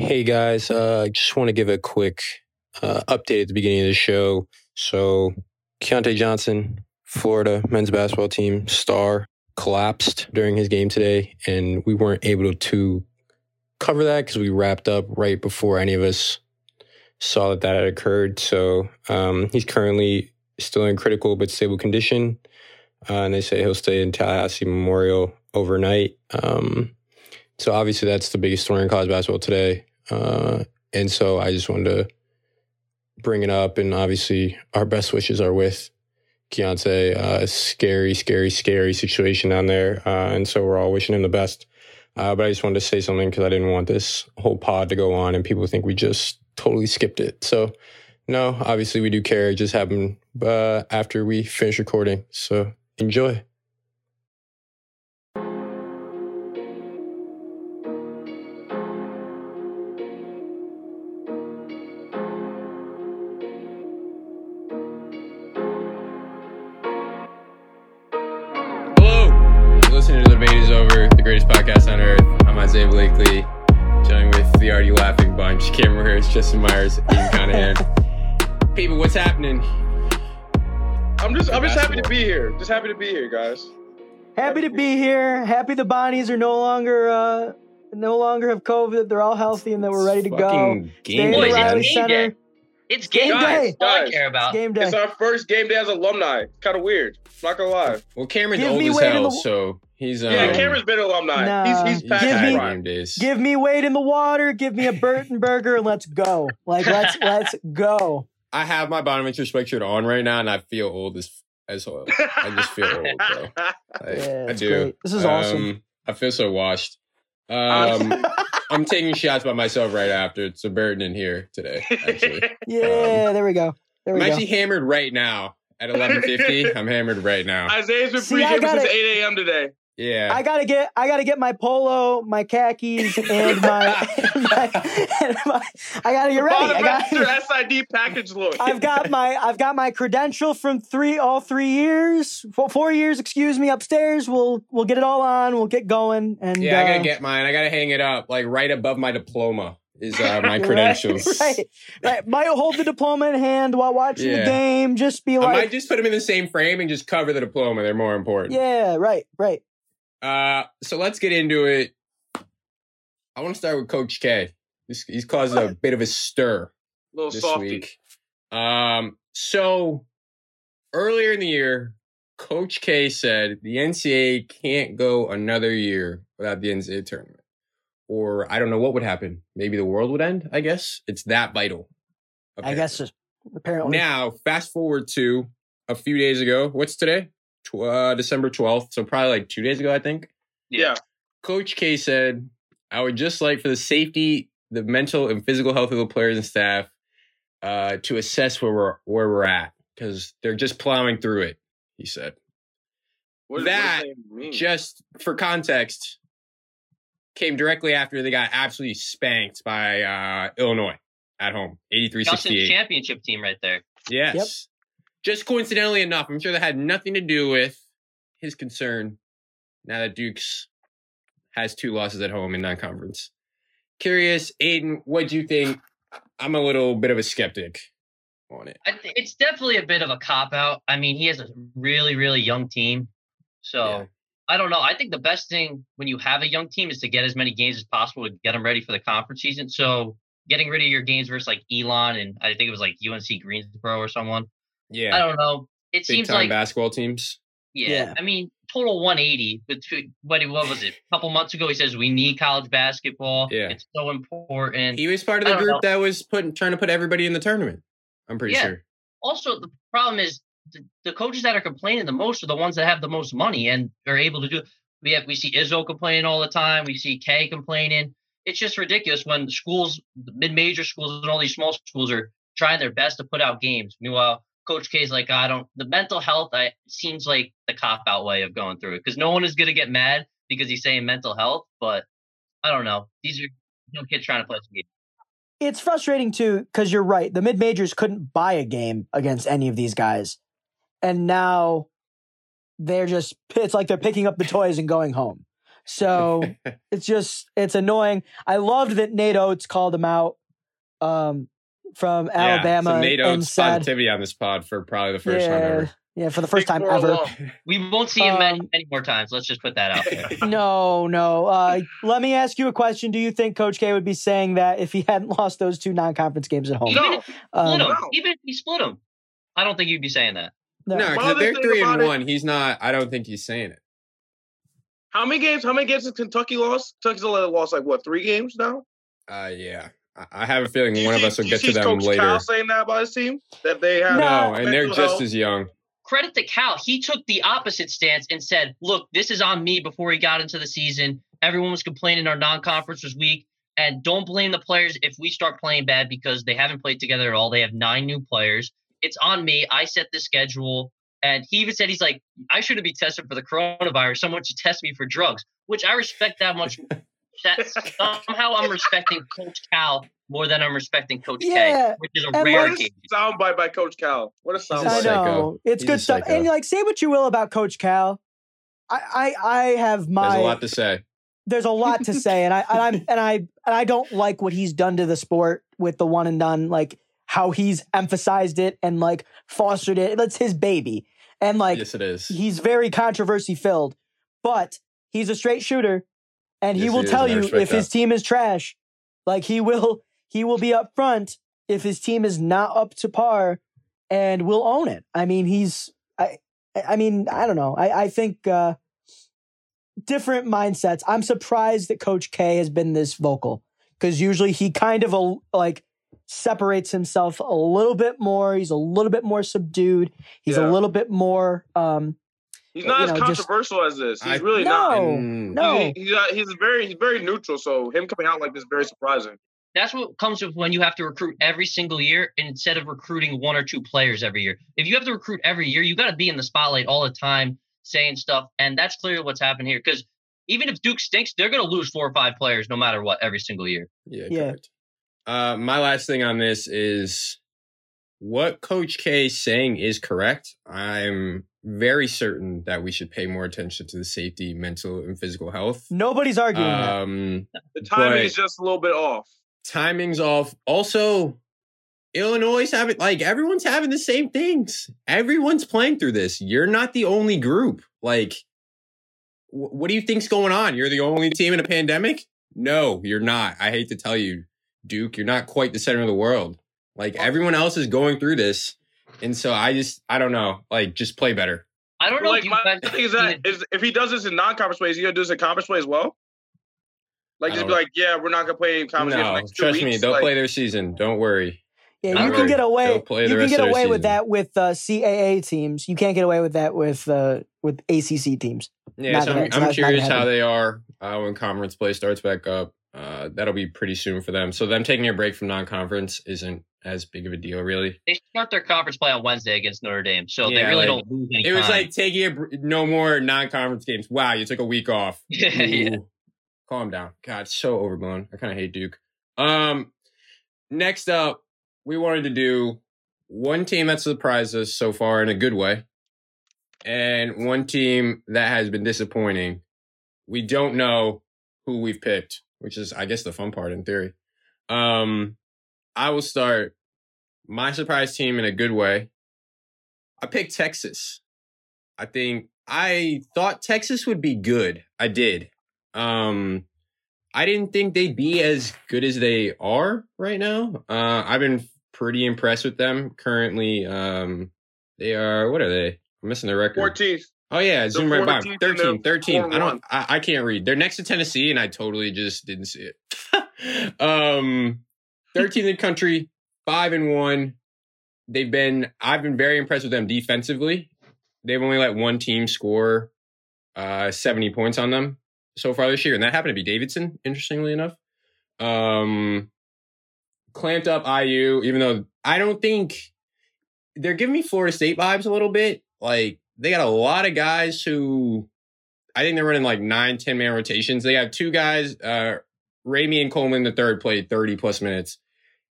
Hey guys, uh, just want to give a quick uh, update at the beginning of the show. So, Keyontae Johnson, Florida men's basketball team star, collapsed during his game today, and we weren't able to cover that because we wrapped up right before any of us saw that that had occurred. So, um, he's currently still in critical but stable condition, uh, and they say he'll stay in Tallahassee Memorial overnight. Um, so obviously that's the biggest story in college basketball today. Uh, and so I just wanted to bring it up. And obviously our best wishes are with Keyontae. Uh, scary, scary, scary situation down there. Uh, and so we're all wishing him the best. Uh, but I just wanted to say something because I didn't want this whole pod to go on and people think we just totally skipped it. So no, obviously we do care. It just happened uh, after we finish recording. So enjoy. Cameron Justin Myers, Ian Conahan. People, what's happening? I'm just I'm just happy to be here. Just happy to be here, guys. Happy to be here. Happy the Bonnies are no longer uh no longer have COVID. They're all healthy and that we're ready to go. Game day, Boys. Riley it's game Center. day. It's game, Game day. day. That's all I Guys, care It's about. game day. It's our first game day as alumni. Kind of weird. Not gonna lie. Well, Cameron's Give old me as Wade hell, the- so he's um, Yeah, Cameron's been alumni. Nah. He's he's he's past Give me- prime. days. Give me weight in the water. Give me a Burton burger and let's go. Like let's let's go. I have my Bonaventure sweatshirt on right now, and I feel old as as well. I just feel old, bro. I, Yeah, I it's do. great. This is awesome. Um, I feel so washed. Um, I'm taking shots by myself right after. It's a burden in here today. Actually, Yeah, there we go. There I'm we go. actually hammered right now at 11:50. I'm hammered right now. Isaiah's been See, I pre-gaming since 8 a.m. today. Yeah. I gotta get I gotta get my polo, my khakis, and my, and my, and my I gotta get ready. I Bonaventure got SID package look. I've got my I've got my credential from three all three years, four, four years, excuse me, upstairs. We'll we'll get it all on. We'll get going. And yeah, I gotta uh, get mine. I gotta hang it up like right above my diploma is uh, my credentials. Right, right. Might hold the diploma in hand while watching the game. Just be like, I might just put them in the same frame and just cover the diploma. They're more important. yeah, right, right. Uh, so let's get into it. I want to start with Coach K. He's, he's caused a bit of a stir a little this softy. week. Um, so earlier in the year, Coach K said the NCAA can't go another year without the NCAA tournament. Or I don't know what would happen. Maybe the world would end, I guess. It's that vital. I guess just apparently. Now, fast forward to a few days ago. What's today? Tw- uh, December 12th. So probably like two days ago, I think. Yeah. Coach K said, I would just like for the safety, the mental and physical health of the players and staff uh, to assess where we're where we're at because they're just plowing through it. He said. What, That what that mean? Just for context, came directly after they got absolutely spanked by uh, Illinois at home, eighty-three sixty-eight. championship team right there. Yes. Just coincidentally enough, I'm sure that had nothing to do with his concern now that Dukes has two losses at home in non conference. Curious, Aiden, what do you think? I'm a little bit of a skeptic on it. I th- it's definitely a bit of a cop out. I mean, he has a really, really young team. So Yeah. I don't know. I think the best thing when you have a young team is to get as many games as possible to get them ready for the conference season. So getting rid of your games versus like Elon and I think it was like UNC Greensboro or someone. Yeah. I don't know. It Big seems time like basketball teams. Yeah, Yeah. I mean, total 180. But what, what was it? A couple months ago, he says we need college basketball. Yeah. it's so important. He was part of the group know. that was putting trying to put everybody in the tournament. I'm pretty Yeah. sure. also, the problem is the, the coaches that are complaining the most are the ones that have the most money and are able to do. We have we see Izzo complaining all the time. We see Kay complaining. It's just ridiculous when schools, mid major schools, and all these small schools are trying their best to put out games. Meanwhile, Coach K is like, I don't. The mental health, I seems like the cop out way of going through it because no one is gonna get mad because he's saying mental health. But I don't know. These are young kids trying to play some games. it's frustrating too because you're right. The mid majors couldn't buy a game against any of these guys, and now they're just it's like they're picking up the toys and going home. So it's just it's annoying. I loved that Nate Oats called him out um, from Alabama Yeah, so Nate and Oates said, positivity on this pod for probably the first time ever. yeah, for the first time four ever. along. We won't see him many, Um, many more times. Let's just put that out there. No, no. Uh, let me ask you a question. Do you think Coach K would be saying that if he hadn't lost those two non-conference games at home? Even No. if he split Um, no. even if he split him, I don't think he'd be saying that. no. No, My because other they're three and about it- one. He's not. I don't think he's saying it. How many games? How many games has Kentucky lost? Kentucky's only lost like what three games now. Uh, yeah. I- I have a feeling Do you one of us will get to see them Coach later. Cal saying that about his team that they have. No. No, and they're mental just health. as young. Credit to Cal. He took the opposite stance and said, look, this is on me before he got into the season. Everyone was complaining our non conference was weak. And don't blame the players if we start playing bad because they haven't played together at all. They have nine new players. It's on me. I set the schedule. And he even said, he's like, I shouldn't be tested for the coronavirus. Someone should test me for drugs, which I respect that much. that somehow I'm respecting Coach Cal more than I'm respecting Coach Yeah, K, which is a and rare What like- a occasion. soundbite by Coach Cal. What a He's a I soundbite. psycho. know it's He's good a stuff. psycho. And like, say what you will about Coach Cal. I, I, I have my. There's a lot to say. there's a lot to say, and I and I'm and I and I don't like what he's done to the sport with the one and done, like how he's emphasized it and like fostered it. That's his baby, and like yes, it is. he's very controversy filled, but he's a straight shooter, and he will he tell you if his team is trash. Like he will, he will be up front if his team is not up to par, and will own it. I mean, he's I, I mean, I don't know. I I think. uh different mindsets. I'm surprised that Coach K has been this vocal because usually he kind of a, like separates himself a little bit more. He's a little bit more subdued. He's Yeah. a little bit more. um He's not you as know, just- controversial as this. He's I- really No. not. Mm, No, He- he's, not- he's very he's very neutral. So him coming out like this is very surprising. that's what comes with when you have to recruit every single year instead of recruiting one or two players every year. If you have to recruit every year, you got to be in the spotlight all the time saying stuff. And that's clearly what's happened here. Because even if Duke stinks, they're going to lose four or five players no matter what every single year. Yeah, Yeah. correct. Uh, my last thing on this is what Coach K is saying is correct. I'm very certain that we should pay more attention to the safety, mental, and physical health. nobody's arguing that. Um, The timing is just a little bit off. timing's off. Also, Illinois is having like everyone's having the same things. Everyone's playing through this. You're not the only group. Like, wh- what do you think's going on? You're the only team in a pandemic? No, you're not. I hate to tell you, Duke, you're not quite the center of the world. Like everyone else is going through this, and so I just I don't know. Like, just play better. I don't know Like if my guys thing is that is if he does this in non-conference plays, he gonna do this in conference play as well. Like just be like, yeah, we're not gonna play in conference No, the next two trust me, weeks. they'll Like, play their season. Don't worry. yeah, not you can get away. Play You can get away with season. that with uh, CAA teams. You can't get away with that with uh, with ACC teams. Yeah, so I'm, I'm not- not curious how they are uh, when conference play starts back up. Uh, that'll be pretty soon for them. So them taking a break from non-conference isn't as big of a deal, really. they start their conference play on Wednesday against Notre Dame, so they really like, don't lose any It was time. like taking a, br- no more non-conference games. Wow, you took a week off. yeah, yeah. Calm down. God, so overblown. I kind of hate Duke. Um, next up, we wanted to do one team that surprised us so far in a good way, and one team that has been disappointing. We don't know who we've picked, which is, I guess, the fun part in theory. Um, I will start my surprise team in a good way. I picked Texas. I think I thought Texas would be good. I did. Um, I didn't think they'd be as good as they are right now. Uh, I've been pretty impressed with them currently. Um, they are, what are they? I'm missing the record. 14th. Oh yeah, zoom right by 'em. 14th 13, 13. I don't I, I can't read. They're next to Tennessee and I totally just didn't see it. um 13th in the country, 5 and 1. They've been I've been very impressed with them defensively. They've only let one team score uh 70 points on them so far this year and that happened to be Davidson interestingly enough. Um clamped up IU even though I don't think they're giving me Florida State vibes a little bit. Like they got a lot of guys who I think they're running like nine, 10 man rotations. They have two guys, uh, Ramey and Coleman the third played 30 plus minutes.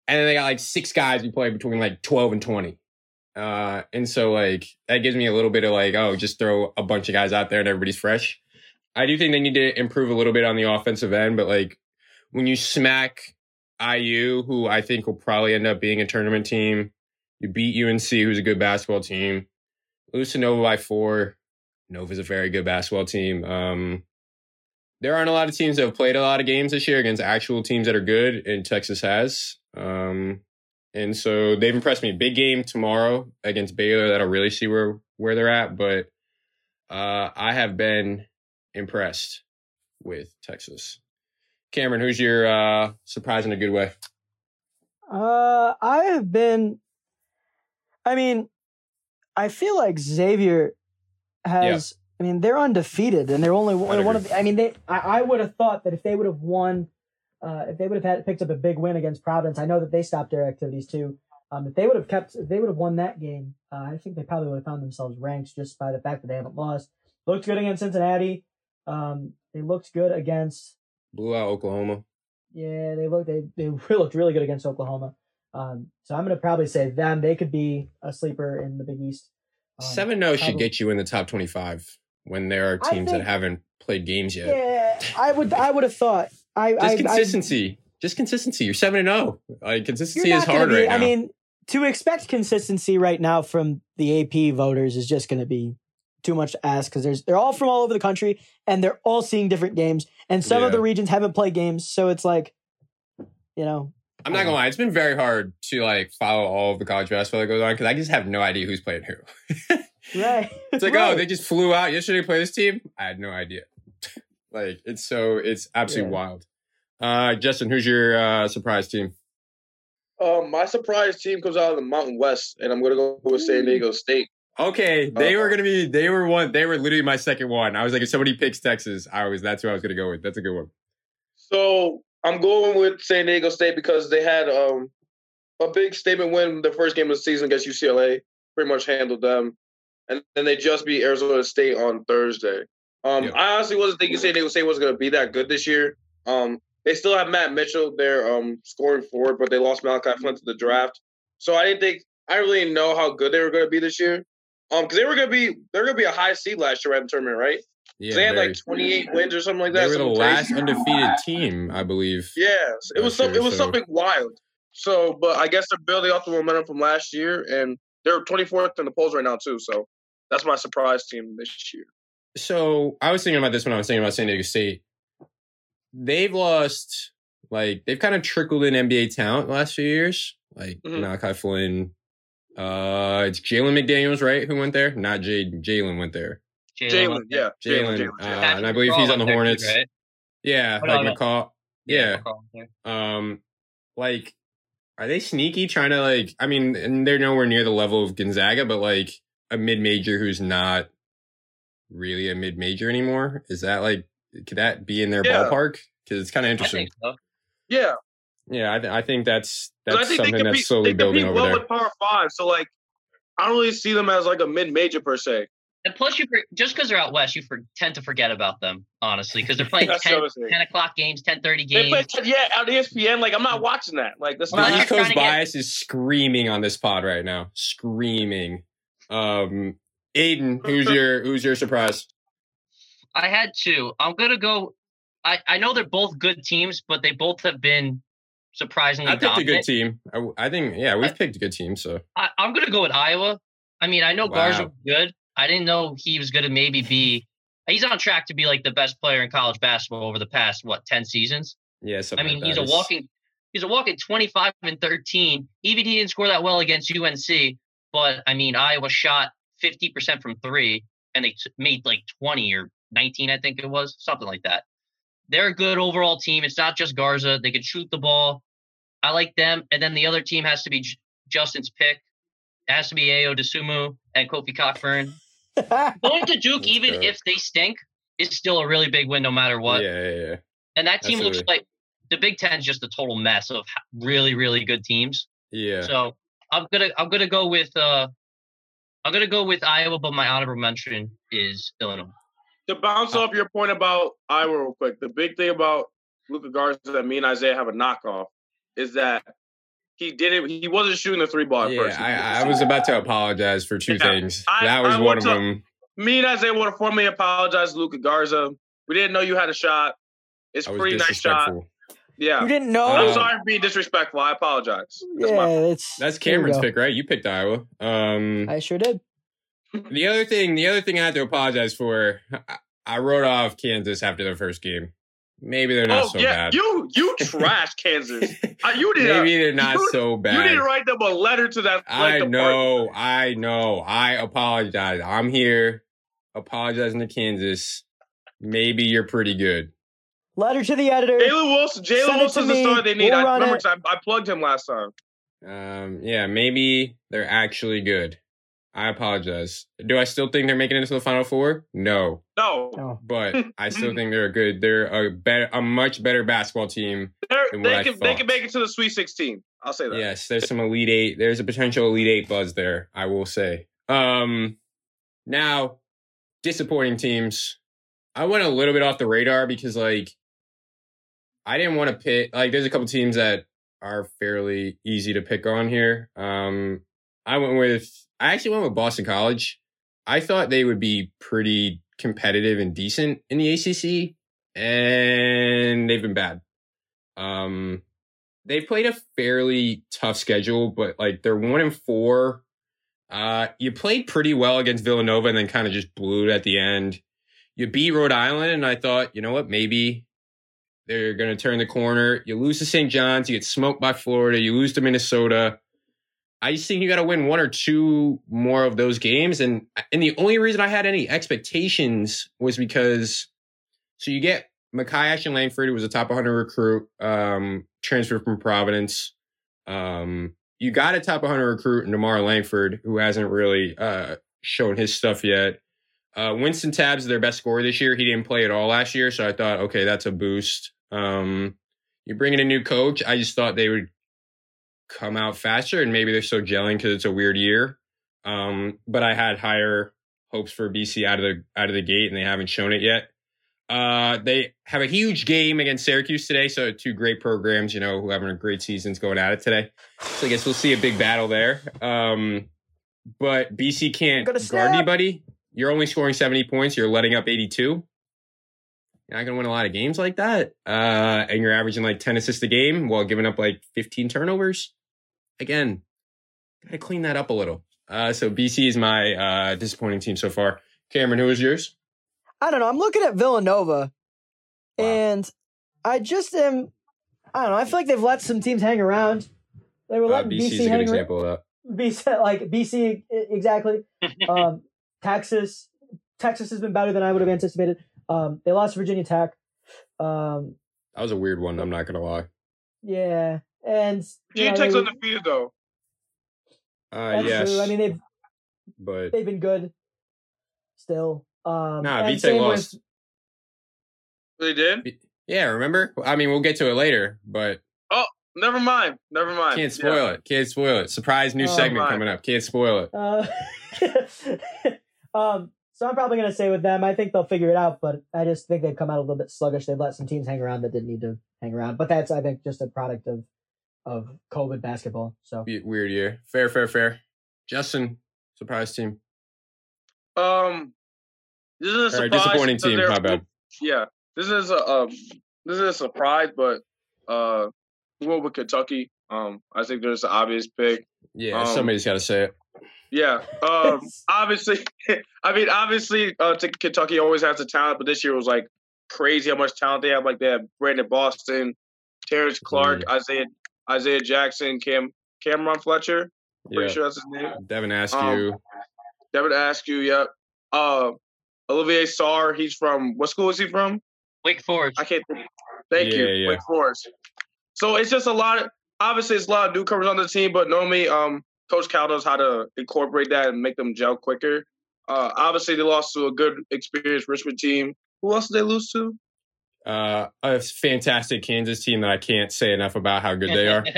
And then they got like six guys who play between like 12 and 20. Uh, and so like that gives me a little bit of like, oh, just throw a bunch of guys out there and everybody's fresh. I do think they need to improve a little bit on the offensive end, but like when you smack IU, who I think will probably end up being a tournament team, you beat UNC, who's a good basketball team, lose to Nova by four. Nova's a very good basketball team. Um, there aren't a lot of teams that have played a lot of games this year against actual teams that are good, and Texas has. Um, and so they've impressed me. Big game tomorrow against Baylor. That'll really see where where they're at. But uh, I have been impressed with Texas. Cameron, who's your uh, surprise in a good way? Uh, I have been. I mean, I feel like Xavier has. Yeah. I mean, they're undefeated, and they're only one, one of. The, I mean, they. I, I would have thought that if they would have won, uh, if they would have had picked up a big win against Providence, I know that they stopped their activities too. Um, if they would have kept, if they would have won that game, uh, I think they probably would have found themselves ranked just by the fact that they haven't lost. Looked good against Cincinnati. Um, they looked good against blew out Oklahoma. Yeah, they looked they they looked really good against Oklahoma. Um, so I'm gonna probably say them. They could be a sleeper in the Big East. Um, Seven zero should get you in the top twenty five when there are teams think, that haven't played games yet. Yeah, I would I would have thought. I just I, consistency. I, just consistency. You're seven and zero. Like consistency is hard be, right now. I mean, to expect consistency right now from the AP voters is just going to be too much to ask because there's they're all from all over the country and they're all seeing different games and some yeah. of the regions haven't played games so it's like you know i'm not gonna lie it's been very hard to like follow all of the college basketball that goes on because i just have no idea who's playing who right it's like oh, right. oh they just flew out yesterday to play this team i had no idea like it's so it's absolutely yeah. wild uh justin who's your uh surprise team um, my surprise team comes out of the Mountain West, and I'm going to go with San Diego State. Okay, they uh, were gonna be. They were one. They were literally my second one. I was like, if somebody picks Texas, I was. That's who I was gonna go with. That's a good one. So I'm going with San Diego State because they had um, a big statement win the first game of the season against UCLA. Pretty much handled them, and then they just beat Arizona State on Thursday. Um, I honestly wasn't thinking San Diego State was gonna be that good this year. Um, they still have Matt Mitchell there um scoring forward, but they lost Malachi Flynn to the draft. So I didn't think I really know how good they were going to be this year. Um, because they were gonna be they're gonna be a high seed last year at the tournament, right? Yeah, they had like 28 wins or something like that. They were the last crazy. undefeated team, I believe. Yes, it was some, year, it was so. something wild. So, but I guess they're building off the momentum from last year, and they're 24th in the polls right now too. So that's my surprise team this year. So I was thinking about this when I was thinking about San Diego State. They've lost, like they've kind of trickled in NBA talent the last few years, like mm-hmm. Malachi Flynn, uh, it's Jalen McDaniels, right? Who went there? Not Jay. Jalen went there. Jalen, yeah, Jalen, uh, and I believe he's on the Hornets. Right? Yeah, like McCall. Yeah. Um, like, are they sneaky trying to like? I mean, and they're nowhere near the level of Gonzaga, but like a mid major who's not really a mid major anymore. Is that like? Could that be in their yeah. ballpark? Because it's kind of interesting. So. Yeah, yeah, I, th- I think that's that's think something that's slowly building over well there. With Power Five, so like I don't really see them as like a mid major per se. And plus, you just because they're out west, you for, tend to forget about them, honestly, because they're playing 10, 10, o'clock games, ten thirty games. They play, yeah, on ESPN. Like I'm not watching that. Like this. The East Coast bias get... is screaming on this pod right now, screaming. Um, Aiden, who's your who's your surprise? I had two. I'm gonna go. I I know they're both good teams, but they both have been surprisingly. I picked dominant. a good team. I, I think, yeah, we've I, picked a good team. So I, am going to go with Iowa. I mean, I know wow. Garza was good. I didn't know he was going to maybe be. He's on track to be like the best player in college basketball over the past what ten seasons. Yeah, I mean, like he's a walking. He's a walking 25 and 13. Even he didn't score that well against UNC, but I mean, Iowa shot 50% from three, and they t- made like 20 or 19, I think it was, something like that. They're a good overall team. It's not just Garza. They can shoot the ball. I like them. And then the other team has to be J- Justin's pick. It has to be Ayo Dosunmu and Kofi Cockburn. Going to Duke, even if they stink, is still a really big win no matter what. Yeah, yeah, yeah. And that team Absolutely. looks like the Big Ten is just a total mess of really, really good teams. Yeah. So I'm gonna I'm gonna go with uh I'm gonna go with Iowa, but my honorable mention is Illinois. To bounce uh, off your point about Iowa real quick, the big thing about Luka Garza that me and Isaiah have a knockoff is that he didn't. He wasn't shooting the three ball. Yeah, I, I, was about to apologize for two yeah, things. I, that was I one of them. Me and Isaiah want to formally apologize to Luka Garza. We didn't know you had a shot. It's I a was pretty nice shot. Yeah. You didn't know? I'm sorry for being disrespectful. I apologize. That's yeah, my it's That's Cameron's pick, right? You picked Iowa. Um, I sure did. the other thing, the other thing I have to apologize for, I, I wrote off Kansas after the first game. Maybe they're not Oh so yeah, bad. you you trash Kansas. Uh, you need Maybe a, they're not you- so bad. you didn't write them a letter to that. I like, know, I know. I apologize. I'm here apologizing to Kansas. Maybe you're pretty good. Letter to the editor. Jalen Wilson. Jalen it Wilson's the star they need. We'll I remember I, I plugged him last time. Um, yeah, maybe they're actually good. I apologize. Do I still think they're making it into the final four? No, No, No. but I still think they're a good. They're a better, a much better basketball team. They're, Than what they I can they can make it to the Sweet 16. I'll say that. Yes, there's some elite eight. There's a potential elite eight buzz there. I will say. Um, now disappointing teams. I went a little bit off the radar because like I didn't want to pick. Like, there's a couple teams that are fairly easy to pick on here. Um, I went with. I actually went with Boston College. I thought they would be pretty competitive and decent in the ACC, and they've been bad. Um, they've played a fairly tough schedule, but like they're one and four. Uh, you played pretty well against Villanova and then kind of just blew it at the end. You beat Rhode Island, and I thought, you know what, maybe they're going to turn the corner. You lose to St. John's, you get smoked by Florida, you lose to Minnesota. I just think you got to win one or two more of those games, and and the only reason I had any expectations was because so you get Makai Ashton Langford, who was a top 100 recruit, um, transferred from Providence. Um, you got a top 100 recruit, DeMarr Langford, who hasn't really uh, shown his stuff yet. Uh, Wynston Tabbs is their best scorer this year. He didn't play at all last year, so I thought, okay, that's a boost. Um, you bring in a new coach. I just thought they would come out faster, and maybe they're so gelling because it's a weird year. Um, but I had higher hopes for BC out of the out of the gate, and they haven't shown it yet. Uh, they have a huge game against Syracuse today, so two great programs, you know, who having a great seasons going at it today. So I guess we'll see a big battle there. Um, but BC can't guard anybody. You're only scoring 70 points. You're letting up 82. You're not going to win a lot of games like that. Uh, and you're averaging like 10 assists a game while giving up like 15 turnovers. Again, got to clean that up a little. Uh, so BC is my uh, disappointing team so far. Cameron, who is yours? I don't know. I'm looking at Villanova, Wow. and I just am. I don't know. I feel like they've let some teams hang around. They were Uh, letting BC is BC, a good hang around. example of that. BC, like BC, exactly. Um, Texas, Texas has been better than I would have anticipated. Um, they lost Virginia Tech. Um, That was a weird one. I'm not going to lie. yeah, and you Virginia know, Tech's they- undefeated though. Uh, that's yes. true. I mean, they've but they've been good still. Um, Nah, and VTech lost. with- They did. yeah, remember? I mean, we'll get to it later, but oh, Never mind. Never mind. can't spoil it. Can't spoil it. Surprise new Oh, segment coming up. Can't spoil it. Uh, um, so I'm probably going to say with them. I think they'll figure it out, but I just think they've come out a little bit sluggish. They've let some teams hang around that didn't need to hang around. But that's, I think, just a product of of COVID basketball. So Weird year. Fair, fair, fair. Justin, surprise team. Um, this is a surprise. right, disappointing team. My bad. Yeah, this is a um, this is a surprise, but uh, we went with Kentucky. Um, I think there's an obvious pick. Yeah, Um, somebody's got to say it. Yeah. Um, obviously, I mean, obviously, uh, t- Kentucky always has the talent, but this year was like crazy how much talent they have. Like they have Brandon Boston, Terrence Clarke, Mm. Isaiah Isaiah Jackson, Cam Cameron Fletcher. Pretty Yeah. sure that's his name. Devin Askew. Um. Devin Askew. Yep. Uh, Olivier Sarr. He's from what school is he from? Wake Forest. I can't think. Thank Yeah, you, yeah. Wake Forest. So it's just a lot of obviously it's a lot of newcomers on the team, but normally um Coach Cal knows how to incorporate that and make them gel quicker. Uh obviously they lost to a good experienced Richmond team. Who else did they lose to? Uh, a fantastic Kansas team that I can't say enough about how good they are.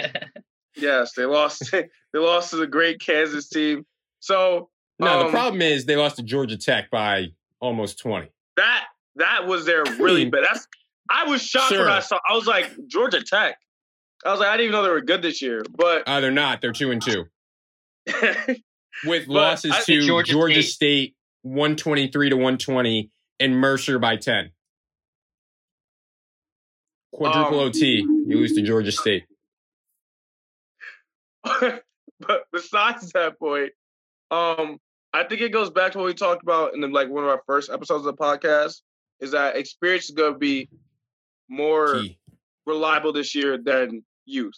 Yes, they lost they lost to the great Kansas team. So No, the Um, problem is they lost to Georgia Tech by almost 20. that that was their really bad. That's I was shocked when. I saw I was like, Georgia Tech. I was like, I didn't even know they were good this year. But Uh, they're not. They're two and two with losses I- to Georgia Georgia, State. State 123 to 120 and Mercer by 10. Quadruple Um, OT. You lose to Georgia State. but besides that point, um, I think it goes back to what we talked about in the, like one of our first episodes of the podcast. Is that experience is going to be more Key. reliable this year than youth.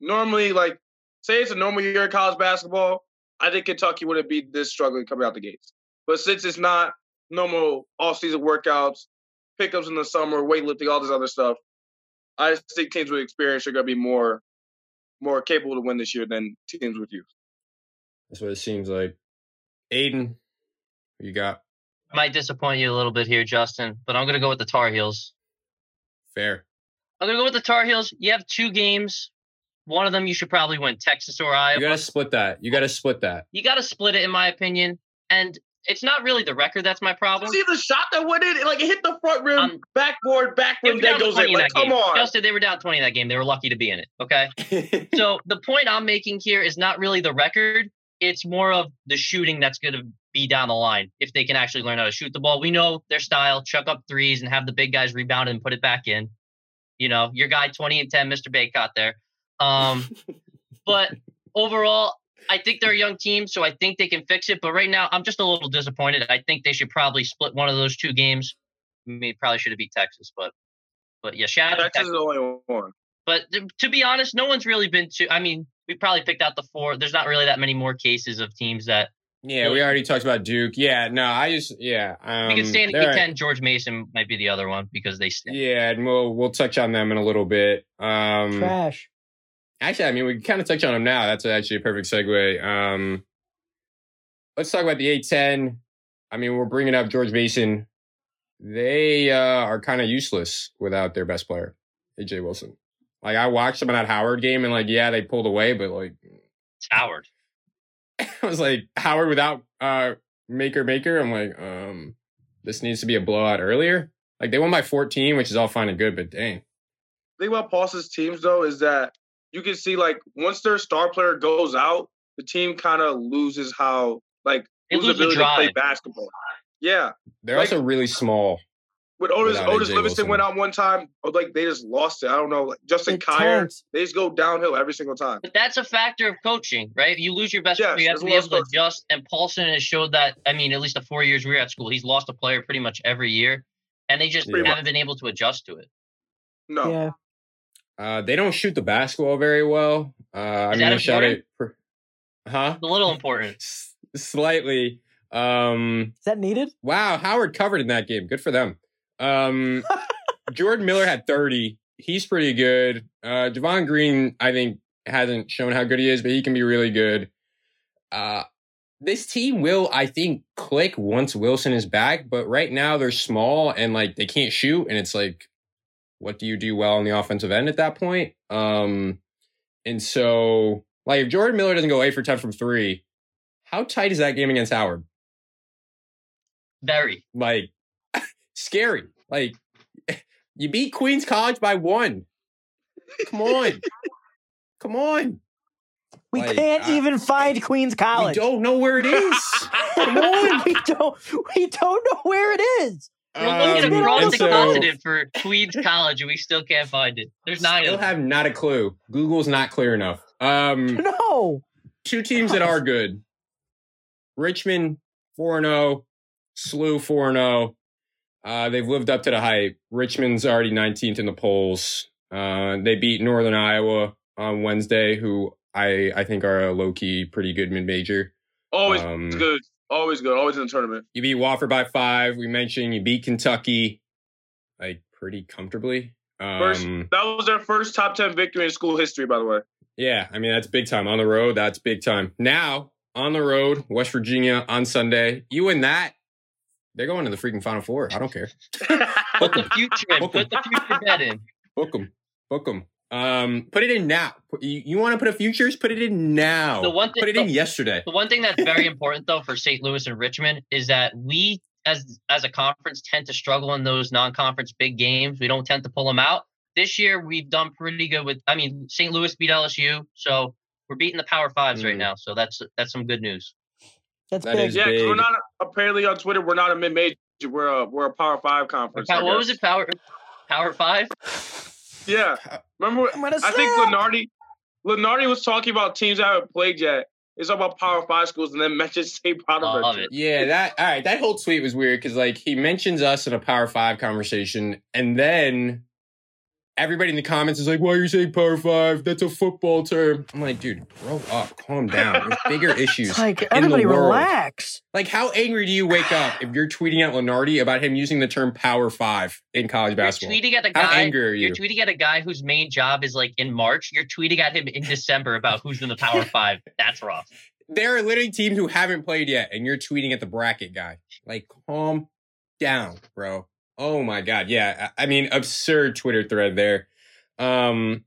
Normally, like say it's a normal year of college basketball, I think Kentucky wouldn't be this struggling coming out the gates. But since it's not normal off-season workouts, pickups in the summer, weightlifting, all this other stuff, I just think teams with experience are going to be more more capable to win this year than teams with youth. That's what it seems like. Aiden, who you got Might disappoint you a little bit here, Justin, but I'm gonna go with the Tar Heels. fair. I'm gonna go with the Tar Heels. You have two games. One of them you should probably win, Texas or Iowa. You gotta split that. You gotta split that. you got to split it, in my opinion. And it's not really the record that's my problem. See the shot that went in, like it hit the front rim, Um, backboard, back They rim, down goes 20 in. Like, that come game. on. Justin, they were down 20 in that game. They were lucky to be in it. Okay. so the point I'm making here is not really the record. It's more of the shooting that's going to be down the line if they can actually learn how to shoot the ball. We know their style, chuck up threes and have the big guys rebound and put it back in. You know, your guy 20 and 10, Mr. Bacot there. Um, but overall, I think they're a young team, so I think they can fix it. But right now, I'm just a little disappointed. I think they should probably split one of those two games. I mean, probably should have beat Texas, but but yeah, shout out to Texas Texas. is the only one. But to be honest, no one's really been to. I mean, we probably picked out the four. There's not really that many more cases of teams that yeah, we already talked about Duke. Yeah, no, I just yeah. Um, we can stay in the Big Ten. George Mason might be the other one because they stay. Yeah, and we'll we'll touch on them in a little bit. Um, Trash. Actually, I mean, we kind of touch on them now. That's actually a perfect segue. Um, let's talk about the A10. I mean, we're bringing up George Mason. They uh, are kind of useless without their best player, AJ Wilson. Like I watched them in that Howard game, and like, yeah, they pulled away, but like, It's Howard. I was like Howard without uh, Makur Maker. I'm like, um, this needs to be a blowout earlier. Like they won by 14, which is all fine and good, but dang, The thing about Paulsen's teams though is that you can see like once their star player goes out, the team kind of loses how like They lose lose the ability to play basketball. Yeah, they're Like- also really small. when Otis Without Otis Livingston Wilson. went out one time, or like they just lost it. I don't know. Like Justin It Kier, tanked. they just go downhill every single time. But that's a factor of coaching, right? You lose your best Yes, player, you have to be well as able to coaching. adjust. And Paulsen has showed that. I mean, at least the four years we were at school, he's lost a player pretty much every year, and they just Pretty haven't been able to adjust to it. No, Yeah. Uh, they don't shoot the basketball very well. Uh, I'm Is that gonna shout important? it. For, huh? It's a little important. S- slightly. Um, Is that needed? wow, Howard covered in that game. Good for them. Um, Jordan Miller had 30. He's pretty good. Uh, Javon Greene, I think, hasn't shown how good he is, but he can be really good. Uh, this team will, I think, click once Wilson is back, but right now they're small and like they can't shoot, and it's like, what do you do well on the offensive end at that point? Um, and so, like, if Jordan Miller doesn't go eight for ten from three, how tight is that game against Howard? Very. Like, scary. Like, you beat Queens College by one. Come on, come on. We Like, can't I- even find Queens College. We don't know where it is. Come on, we don't. We don't know where it is. We're looking Um, across and the so- continent for Queens College, and we still can't find it. There's nine Still of them. have not a clue. Google's not clear enough. Um, No. two teams that are good. Richmond 4 0, SLU 4 0. Uh, they've lived up to the hype. Richmond's already 19th in the polls. Uh, they beat Northern Iowa on Wednesday, who I, I think are a low key pretty good mid major. always Um, good, always good, always in the tournament. You beat Wofford by five. We mentioned you beat Kentucky like pretty comfortably. First, Um, that was their first top ten victory in school history, by the way. Yeah, I mean that's big time on the road. That's big time. Now on the road, West Virginia on Sunday. You win that, they're going to the freaking Final Four. I don't care. Put the future in. Book Put the future bet in. Book them, book them. Um, put it in now. You, you want to put a futures? Put it in now. The one thing- put it in the- yesterday. The one thing that's very important though for St. Louis and Richmond is that we as as a conference tend to struggle in those non-conference big games. We don't tend to pull them out. This year we've done pretty good with I mean St. Louis beat LSU, so we're beating the Power 5s right Mm. now. So that's that's some good news. That's That big. yeah, yeah, 'cause we're not apparently on Twitter. We're not a mid major. We're a we're a Power Five conference. I Power- what was it? Power Power 5? Yeah. Remember, I'm gonna I think snap. Lunardi, Lunardi was talking about teams that haven't played yet. He's talking about Power Five schools and then mentioned St. Oh, love Bonaventure. it. Yeah, that all right. That whole tweet was weird because like he mentions us in a Power Five conversation, and then everybody in the comments is like, "Why are you saying Power Five? That's a football term." I'm like, dude, grow up, calm down. There's bigger issues. It's like in the everybody world. relax. Like, how angry do you wake up if you're tweeting at Lunardi about him using the term Power Five in college You're basketball? tweeting at a How angry are you? You're tweeting at a guy whose main job is like in March. You're tweeting at him in December about who's in the Power Five. That's rough. there are literally teams who haven't played yet, and you're tweeting at the bracket guy. Like, calm down, bro. Oh my god, yeah. I mean, absurd Twitter thread there. Um,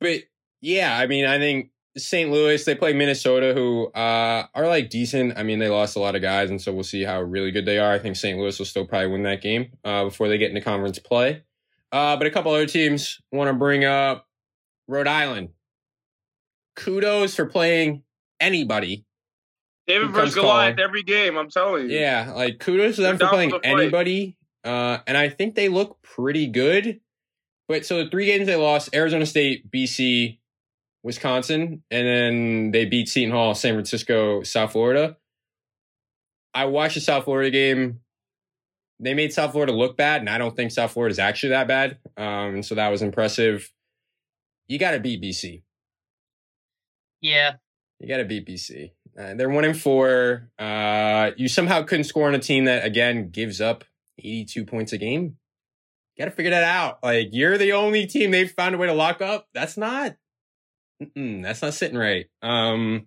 but yeah, I mean, I think St. Louis they play Minnesota, who uh are like decent. I mean, they lost a lot of guys, and so we'll see how really good they are. I think St. Louis will still probably win that game uh, before they get into conference play. Uh, but a couple other teams want to bring up Rhode Island. Kudos for playing anybody David versus Goliath every game. I'm telling you. Yeah, like kudos to them They're for playing for the fight. anybody. Uh, and I think they look pretty good. But so the three games they lost Arizona State, BC, Wisconsin, and then they beat Seton Hall, San Francisco, South Florida. I watched the South Florida game. They made South Florida look bad, and I don't think South Florida is actually that bad. Um, so that was impressive. You got to beat BC. Yeah, You got to beat BC. Uh, they're one and four. Uh, you somehow couldn't score on a team that again gives up 82 points a game. Got to figure that out. Like you're the only team they've found a way to lock up. That's not. That's not sitting right. Um,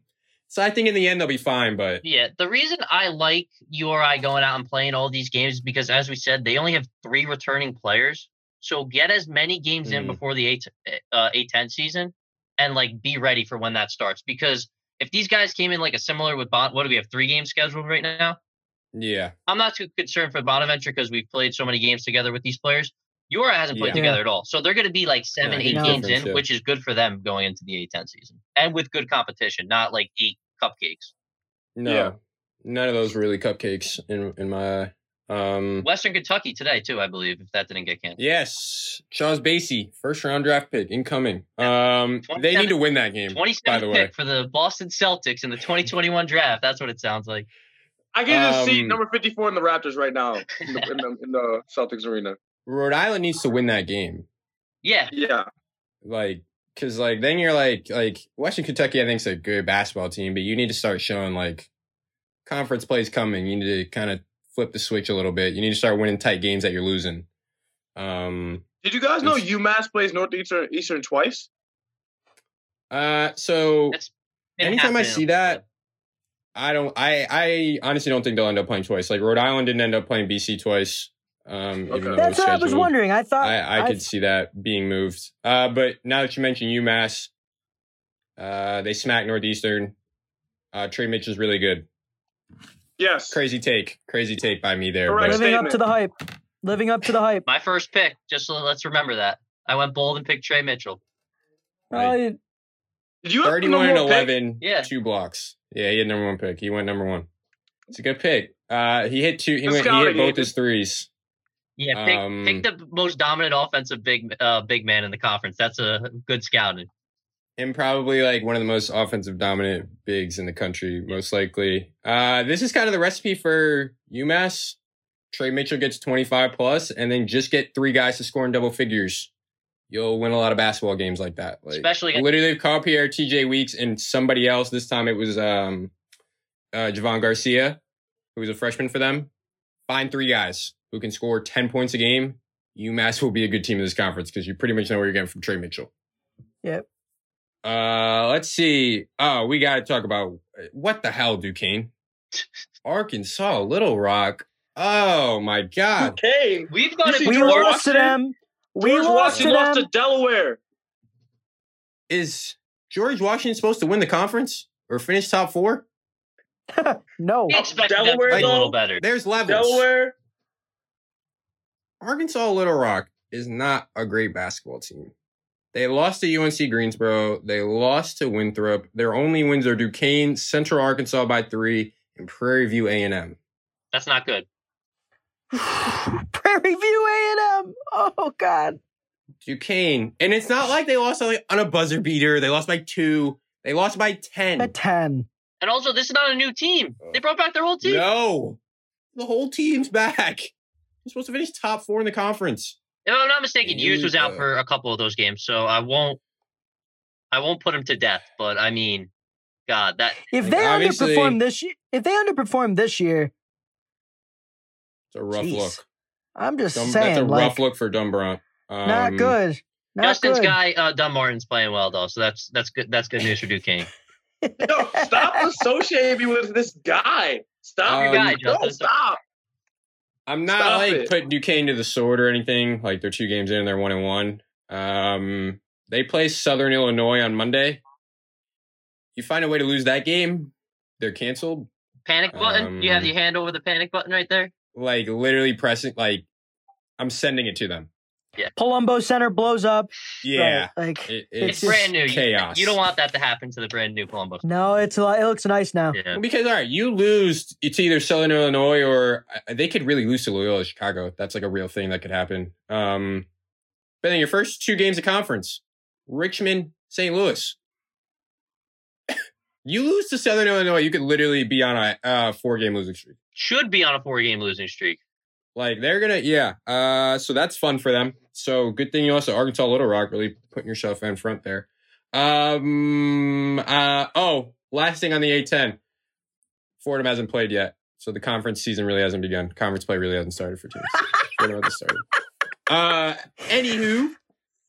so I think in the end they'll be fine. But yeah. The reason I like URI going out and playing all these games is because, as we said, they only have three returning players. So get as many games in Mm. before the eight uh, A10 season, and like be ready for when that starts. Because if these guys came in like a similar with Bon, what do we have three games scheduled right now? Yeah, I'm not too concerned for Bonaventure because we've played so many games together with these players. Ura hasn't played Yeah. together at all. So they're going to be like seven, Yeah, eight games in, too. which is good for them going into the A10 season and with good competition, not like eight cupcakes. no, Yeah. none of those really cupcakes in in my. eye. Um, Western Kentucky today, too, I believe, if that didn't get canceled. yes, Charles Bassey, first round draft pick, incoming. Um, they need to win that game. By 27th the way, pick for the Boston Celtics in the 2021 draft. That's what it sounds like. I can just see Um, number 54 in the Raptors right now in the, in the, in the Celtics arena. Rhode Island needs to win that game. Yeah. Yeah. like because like then you're like like Western Kentucky I think is a good basketball team, but you need to start showing like conference plays coming. You need to kind of flip the switch a little bit. You need to start winning tight games that you're losing. Um. Did you guys know UMass plays Northeastern Eastern twice? Uh. So It's anytime I see that, little I don't. I I honestly don't think they'll end up playing twice. Like Rhode Island didn't end up playing BC twice. Um. Even Okay. though it That's what I was wondering. I thought I, I could see that being moved. Uh, but now that you mentioned UMass, uh, they smacked Northeastern. Uh, Tre is really good. Yes. Crazy take, crazy take by me there. Correct. But living up to the hype. Living up to the hype. My first pick, just so let's remember that. I went bold and picked Tre Mitchell. Right. Uh, Did you have the thirty-one number and one pick? eleven, Yeah. two blocks. Yeah, he had number one pick. He went number one. It's a good pick. Uh, he hit two. He went. He hit both his threes. Yeah, pick, Um, pick the most dominant offensive big uh, big man in the conference. That's a good scouting. and probably like one of the most offensive dominant bigs in the country, most likely. Uh, this is kind of the recipe for UMass. Tre Mitchell gets 25 plus, and then just get three guys to score in double figures. You'll win a lot of basketball games like that. Like, Especially against- literally, Carl Pierre, TJ Weeks, and somebody else. This time it was um, uh, Javohn Garcia, who was a freshman for them. Find three guys who can score 10 points a game. UMass will be a good team in this conference because you pretty much know what you're getting from Tre Mitchell. Yep. Uh, let's see. Oh, we got to talk about what the hell, Duquesne, Arkansas, Little Rock. Oh my God! Okay, We've got to. a see we George lost to them. We George lost to Washington lost to Delaware. Is George Washington supposed to win the conference or finish top four? no. We expected them Delaware, be a little though? better. There's levels. Delaware. Arkansas Little Rock is not a great basketball team. They lost to UNC Greensboro. They lost to Winthrop. Their only wins are Duquesne, Central Arkansas by three, and Prairie View A&M. That's not good. Prairie View A&M. Oh God. Duquesne, and it's not like they lost like, on a buzzer beater. They lost by two. They lost by ten. At 10. And also, this is not a new team. Oh. They brought back their whole team. No, the whole team's back. You're supposed to finish top four in the conference. If I'm not mistaken, Hughes was out for a couple of those games, so I won't. I won't put him to death, but I mean, God, that If they obviously- underperform this year, if they underperform this year, It's a rough Jeez. look. I'm just Dumb, saying, that's a like, rough look for Dambrot. Um, not good. Not Justin's good. guy, uh, Dunn-Martin's playing well though, so that's that's good. That's good news for Duquesne. Yo, stop associating me with this guy. Stop. Um, Your guy, no, stop. I'm not Stop like it. putting Duquesne to the sword or anything. Like they're two games in, and they're one and one. Um, they play Southern Illinois on Monday. You find a way to lose that game, they're canceled. Panic button. you have Um, your hand over the panic button right there. Like literally pressing. Like I'm sending it to them. Yeah. Palumbo Center blows up. Yeah, Right, like it, It's, it's, brand new. Chaos. You, don't want that to happen to the brand new Columbus. no, it's a lot. It looks nice now. Yeah. Well, because all right, you lose. It's either Southern Illinois or uh, they could really lose to Loyola Chicago. That's like a real thing that could happen. Um, but then your first two games of conference, Richmond, St. Louis. you lose to Southern Illinois, you could literally be on a uh, four game losing streak. Should be on a four game losing streak. Like they're gonna, yeah. Uh, so that's fun for them. So good thing you also Arkansas Little Rock really putting yourself in front there. Um. Uh. Oh, last thing on the A10. Fordham hasn't played yet, so the conference season really hasn't begun. Conference play really hasn't started for teams. Fordham hasn't started. Uh. Anywho,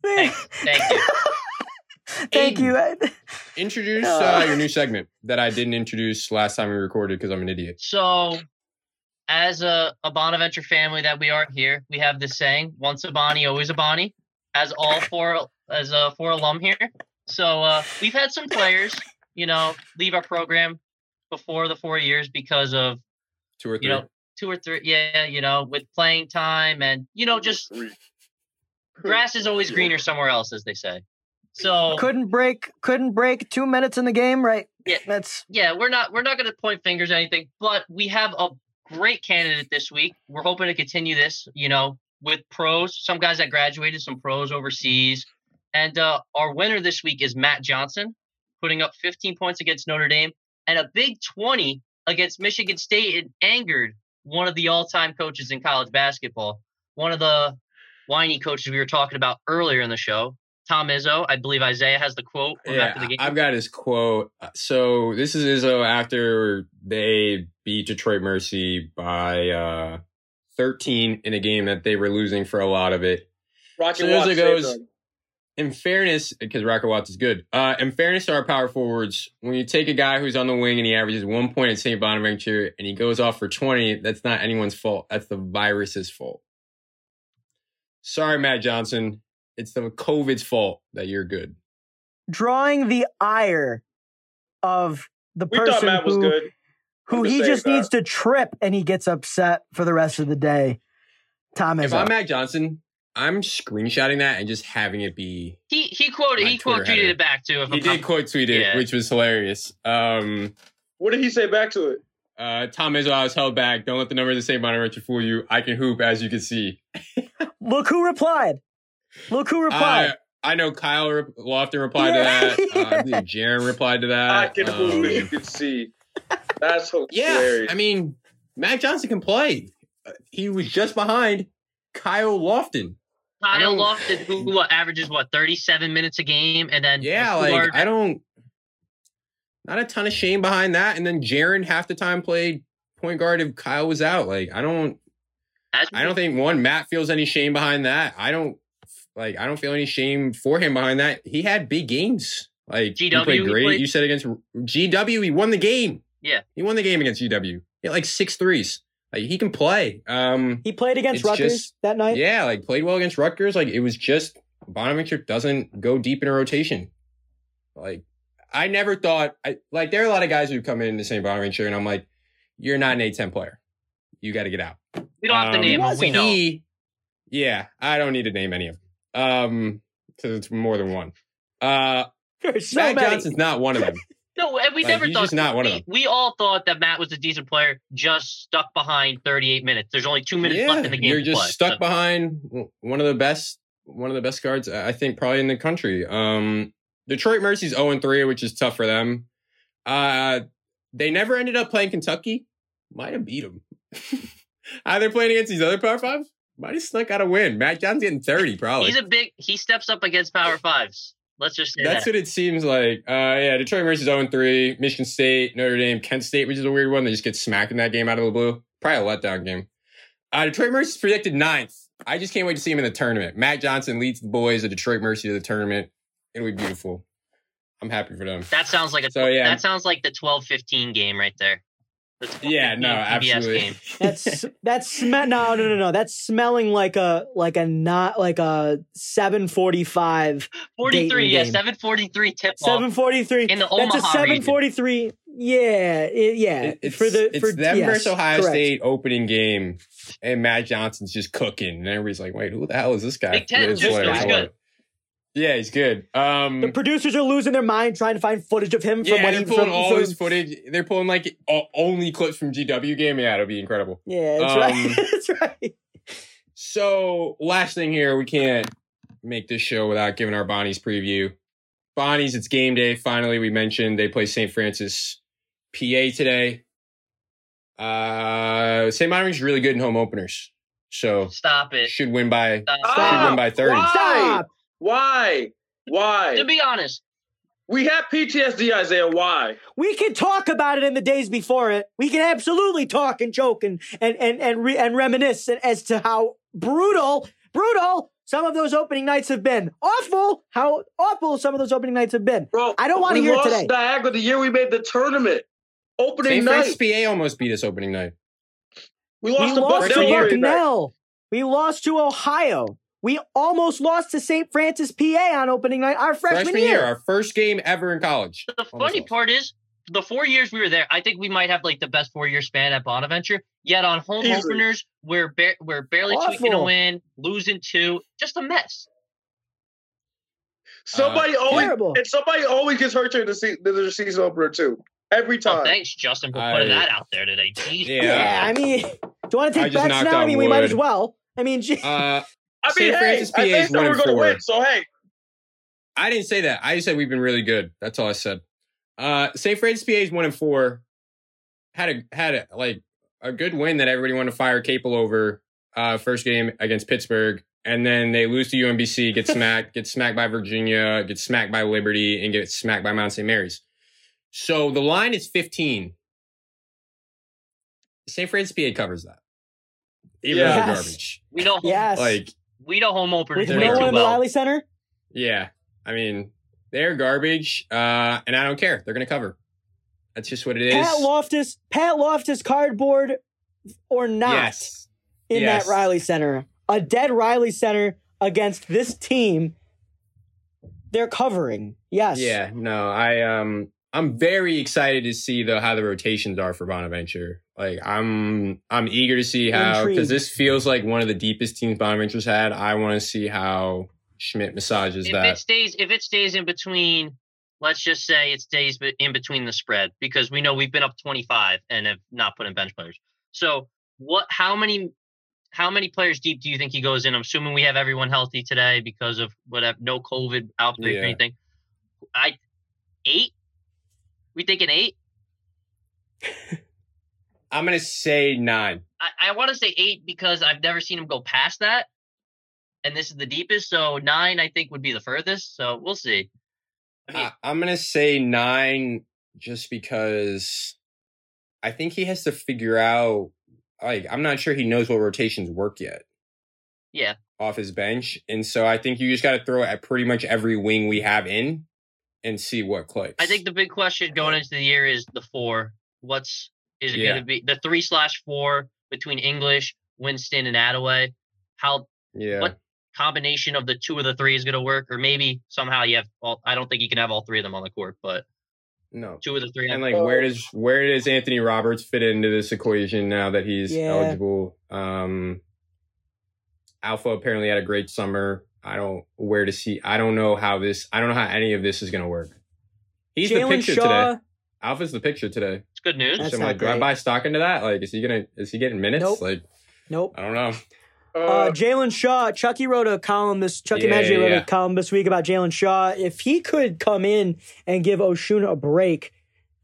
Thank, thank you. Thank you. introduce uh, your new segment that I didn't introduce last time we recorded because I'm an idiot. So, as a, a Bonaventure family that we are here, we have this saying: "Once a Bonnie, always a Bonnie." As all four, as a four alum here, so uh, we've had some players, you know, leave our program before the four years because of Two or three. you know two or three, yeah, you know, with playing time and you know just grass is always greener somewhere else, as they say. So couldn't break. Couldn't break two minutes in the game. Right. Yeah. That's yeah, we're not we're not going to point fingers or anything, but we have a great candidate this week. We're hoping to continue this, you know, with pros. Some guys that graduated, some pros overseas, and uh, our winner this week is Matt Johnson, putting up 15 points against Notre Dame and a big 20 against Michigan State, and angered one of the all-time coaches in college basketball, one of the whiny coaches we were talking about earlier in the show. Tom Izzo, I believe Isaiah has the quote from after the game. I've got his quote. So this is Izzo after they beat Detroit Mercy by uh, 13 in a game that they were losing for a lot of it. Rocky So Watts as it saved goes- In fairness, because Rocket Watts is good. Uh, in fairness to our power forwards, when you take a guy who's on the wing and he averages one point at St. Bonaventure and he goes off for 20, that's not anyone's fault. That's the virus's fault. Sorry, Matt Johnson. It's the COVID's fault that you're good. drawing the ire of the We person thought Matt was who, good. who just he just that. needs to trip and he gets upset for the rest of the day. Tom If is I'm up. Matt Johnson, I'm screenshotting that and just having it be. He he quoted My he quote tweeted header. it back too. If He I'm- did quote tweet it, Yeah. which was hilarious. Um, What did he say back to it? uh, Tom Izzo, I was held back. Don't let the numbers of the St. Bonaventure fool you. I can hoop, as you can see. Look who replied. Look who replied. Uh, I know Kyle Re- Lofton replied to that. Uh, I Jaren replied to that. I can Um, move as you can see. That's hilarious. yeah. I mean, Matt Johnson can play. Uh, He was just behind Kyle Lofton. Kyle don't- Lofton, who what, averages what thirty seven minutes a game, and then Yeah, Poulard- like I don't. Not a ton of shame behind that. And then Jaren half the time played point guard if Kyle was out. Like I don't. as I don't think one Matt feels any shame behind that. I don't like. I don't feel any shame for him behind that. He had big games. Like he GW, played he great. played- You said against GW, he won the game. Yeah. he won the game against GW. He had like six threes. Like he can play. Um, he played against Rutgers just- that night. yeah, like played well against Rutgers. Like it was just Bonaventure doesn't go deep in a rotation. Like I never thought. I like there are a lot of guys who come into St. Bonaventure, and I'm like, you're not an A10 player. You got to get out. we don't have to Um, name him. We wasn't. know. He, yeah, I don't need to name any of them. Um, because it's more than one. Uh, There's so Matt many. Johnson's not one of them. No, and we Like, never thought just not one of them. we all thought that Matt was a decent player, just stuck behind thirty eight minutes. There's only two minutes left in the game. you're just play. stuck So, behind one of the best one of the best guards I think probably in the country. Um, Detroit Mercy's 0 3, which is tough for them. Uh, they never ended up playing Kentucky. Might have beat them. Either playing against these other Power Fives, might have snuck out a win. Matt John's getting 30, probably. He's a big. He steps up against Power Fives. Let's just say That's that. what it seems like. Uh, yeah, Detroit Mercy's 0 3. Michigan State, Notre Dame, Kent State, which is a weird one. They just get smacked in that game out of the blue. Probably a letdown game. Uh, Detroit Mercy's predicted ninth. I just can't wait to see him in the tournament. Matt Johnson leads the boys of Detroit Mercy to the tournament. It'll be beautiful. I'm happy for them. that sounds like a. So, yeah. That sounds like the 12-15 game right there. The 12-15 Yeah, no, absolutely. game. That's that's sm- no no no no. That's smelling like a like a not like a seven forty five. 43, yeah, 743 tip off. Seven forty three. In the That's a Omaha seven region. forty three. Yeah, it- yeah. It- it's, for the it's for them yes, versus Ohio correct. State opening game, and Matt Johnson's just cooking, and everybody's like, "Wait, who the hell is this guy?" Big Ten, It's he's like, good, he's oh, good. Yeah, he's good. Um, The producers are losing their mind trying to find footage of him from yeah, when they're he pulling from, all from- his footage. They're pulling like o- only clips from GW game. Yeah, it'll be incredible. Yeah, that's Um, right. that's right. So, last thing here, we can't make this show without giving our Bonnie's preview. Bonnie's, it's game day. Finally, we mentioned they play St. Francis, PA today. Uh, St. Bonaventure's really good in home openers, so Stop it. should win by Stop. should win by thirty. Stop. Why? Why? To be honest, We have PTSD, Isaiah. Why? We can talk about it in the days before it. We can absolutely talk and joke and and and and, re- and reminisce as to how brutal, brutal some of those opening nights have been. Awful, how awful some of those opening nights have been. Bro, I don't wanna we hear it lost today. Niagara the year we made the tournament. Opening St. night. Francis, PA almost beat us opening night. We We lost to lost to Freshman year. Bucknell. Bucknell. We lost to Ohio. We almost lost to St. Francis, PA on opening night our freshman, Freshman year. year, our first game ever in college. the Almost funny lost. part is the four years we were there, I think we might have like the best four year span at Bonaventure. Yet on home Easily. openers, we're ba- we're barely tweaking a win, losing two, just a mess. Somebody always Terrible. and somebody always gets hurt during the, se- the season opener too. Every So time. thanks, Justin, for putting I- that out there today. Jeez. Yeah. Yeah, I mean, do you want to take just bets now? I on mean, we might as well. I mean, gee- Uh, I mean, St. hey, Francis PA I is think one we're and going to four. win. So hey, I didn't say that. I just said we've been really good. That's all I said. Uh, St. Francis PA is one and four. Had a had a like a good win that everybody wanted to fire Capel over. Uh, first game against Pittsburgh, and then they lose to UMBC, get smacked, get smacked by Virginia, get smacked by Liberty, and get smacked by Mount St. Mary's. So the line is fifteen. St. Francis PA covers that. Even though Yes. garbage. We know home, yes. Like we know home openers with no one in the well. Reilly Center. Yeah. I mean, they're garbage, uh, and I don't care. They're going to cover. That's just what it is. Pat Loftus, Pat Loftus cardboard or not Yes. in Yes. that Reilly Center. A dead Reilly Center against this team. They're covering. Yes. Yeah. No, I um, I'm very excited to see though how the rotations are for Bonaventure. Like, I'm I'm eager to see how because this feels like one of the deepest teams Bonaventure's had. I want to see how Schmidt massages if that. it stays if it stays in between let's just say it stays be- in between the spread because we know we've been up 25 and have not put in bench players so what how many how many players deep do you think he goes in i'm assuming we have everyone healthy today because of whatever no covid outbreak Yeah. or anything i eight we thinking eight? I'm gonna say nine. i, I want to say eight because i've never seen him go past that. And this is the deepest so nine i think would be the furthest so we'll see. I mean, I, I'm gonna say nine just because I think he has to figure out. Like, I'm not sure he knows what rotations work yet. Yeah. Off his bench, and so I think you just got to throw it at pretty much every wing we have in and see what clicks. I think the big question going into the year is the four. What's is it Yeah. going to be the three slash four between English, Winston, and Adaway? How yeah, what combination of the two of the three is going to work, or maybe somehow you have all. I don't think you can have all three of them on the court, but no. two of the three. And like, where does where does Anthony Roberts fit into this equation now that he's Yeah. eligible? Um, Alpha apparently had a great summer. I don't where to see. I don't know how this. I don't know how any of this is gonna work. He's the picture Shaw. today. Alpha's the picture today. it's good news. That's so I'm not like, do I great. buy stock into that? Like, is he gonna? Is he getting minutes? Nope. Like, Nope. I don't know. Uh, Jalen Shaw, Chucky wrote a column this. Chucky Yeah, Maggi wrote yeah. a column this week about Jalen Shaw. If he could come in and give Oshuna a break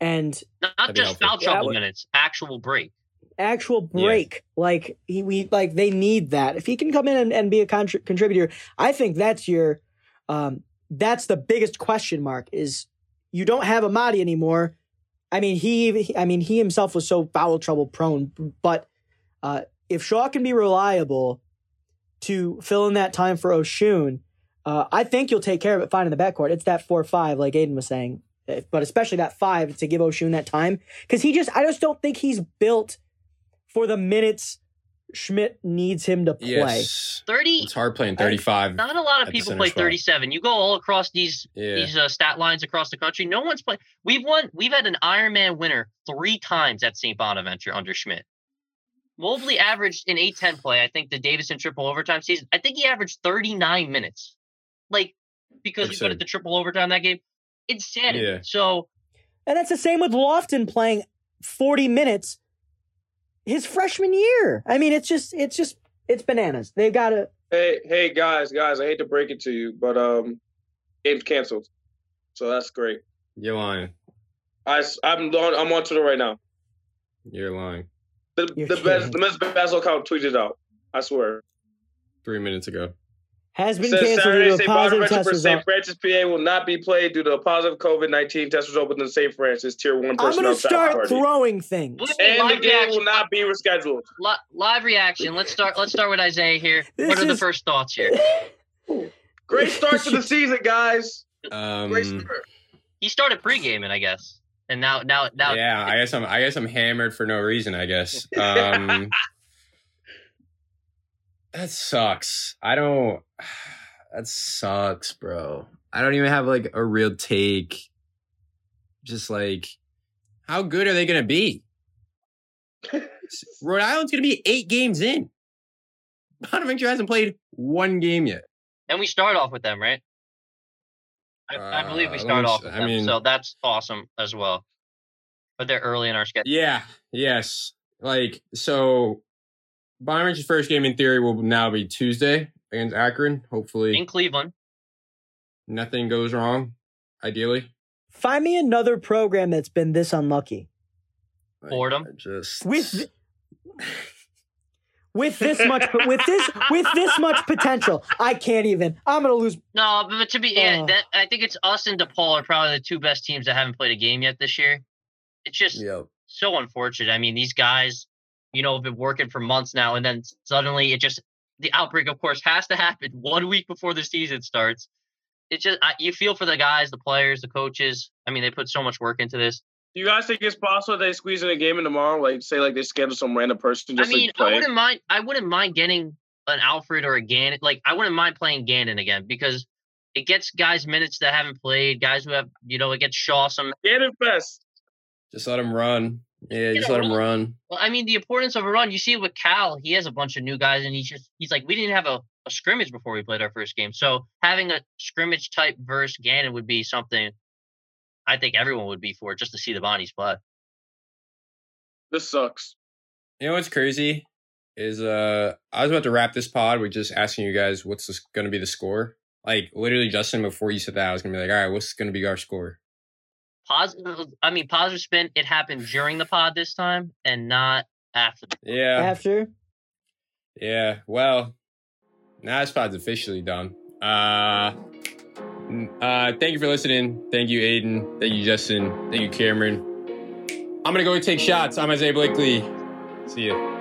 and Not just foul Yeah, trouble minutes, actual break. Actual break, like he we like they need that. If he can come in and, and be a contri- contributor, I think that's your um that's the biggest question mark is you don't have Amadi anymore. I mean he I mean he himself was so foul trouble prone, but uh if Shaw can be reliable to fill in that time for Osun, uh, I think you'll take care of it fine in the backcourt. It's that four five, like Aiden was saying, Uh, but especially that five to give Osun that time because he just I just don't think he's built for the minutes Schmidt needs him to play. Yes. 30, It's hard playing 35. not a lot of people center play spot. 37. You go all across these Yeah. these uh, stat lines across the country. No one's playing. We've won. We've had an Ironman winner three times at St. Bonaventure under Schmidt. Mobley averaged in 8-10 play. I think the Davidson triple overtime season. I think he averaged 39 minutes, like because he put Absurd. it the triple overtime that game. Insanity. Yeah. So And that's the same with Lofton playing 40 minutes his freshman year. I mean, it's just it's just it's bananas. They've got to Hey, hey, guys, guys, I hate to break it to you, but um, game's canceled. So that's great. You're lying. I, I'm on, I'm on Twitter right now. You're lying. The, You're the kidding. best, the men's basketball account tweeted out. I swear. Three minutes ago. Has been Says canceled Saturday, due to a St. positive Bonaventure test for result. St. Francis, PA will not be played due to a positive COVID 19 test result within St. Francis Tier 1 personnel. I'm personnel going to start throwing things. Look- And the game reaction. will not be rescheduled. li- live reaction. Let's start. Let's start with Isaiah here. This what are the first thoughts here? Great start to the season, guys. Um, Great start. He started pre-gaming, I guess, and now now now yeah, I guess I'm. I guess I'm hammered for no reason. I guess. Um, that sucks. I don't. That sucks, bro. I don't even have like a real take. Just like, how good are they gonna be? Rhode Island's gonna be eight games in. Bonaventure hasn't played one game yet. And we start off with them, right? I, I believe we Uh, start off with I them, mean- so that's awesome as well. But they're early in our schedule. Yeah. Yes. Like so, Bonaventure's first game in theory will now be Tuesday against Akron. Hopefully, In Cleveland, nothing goes wrong. Ideally, Find me another program that's been this unlucky. Like, Fordham. I Just With with this much with this with this much potential. I can't even. I'm going to lose no, but to be yeah, Oh. that, I think it's us and DePaul are probably the two best teams that haven't played a game yet this year. It's just Yep. so unfortunate. I mean, these guys, you know, have been working for months now, and then suddenly it just the outbreak, of course, has to happen one week before the season starts. It's just I, you feel for the guys, the players, the coaches. I mean, they put so much work into this. Do you guys think it's possible they squeeze in a game in tomorrow? Like, say, like they schedule some random person just I mean, like play? I wouldn't mind. I wouldn't mind getting an Alfred or a Gannon. Like, I wouldn't mind playing Gannon again because it gets guys minutes that haven't played, guys who have, you know, it gets Shaw some. Gannon Fest. Just let him run. Yeah, You just know, let him run. Well, I mean, the importance of a run. You see it with Cal. He has a bunch of new guys, and he's just he's like, we didn't have a, a scrimmage before we played our first game. So having a scrimmage type versus Gannon would be something. I think everyone would be for just to see the Bonnies play. This sucks. You know what's crazy is uh I was about to wrap this pod with just asking you guys what's this going to be the score. Like literally, Justin, before you said that, I was gonna be like, all right, what's going to be our score? Positive. I mean, positive spin. It happened during the pod this time, and not after. The, Yeah. after. Yeah, well, now this pod's officially done. Uh, uh, thank you for listening. Thank you, Aiden. Thank you, Justin. Thank you, Cameron. I'm gonna go take shots. I'm Isaiah Blakely. See you.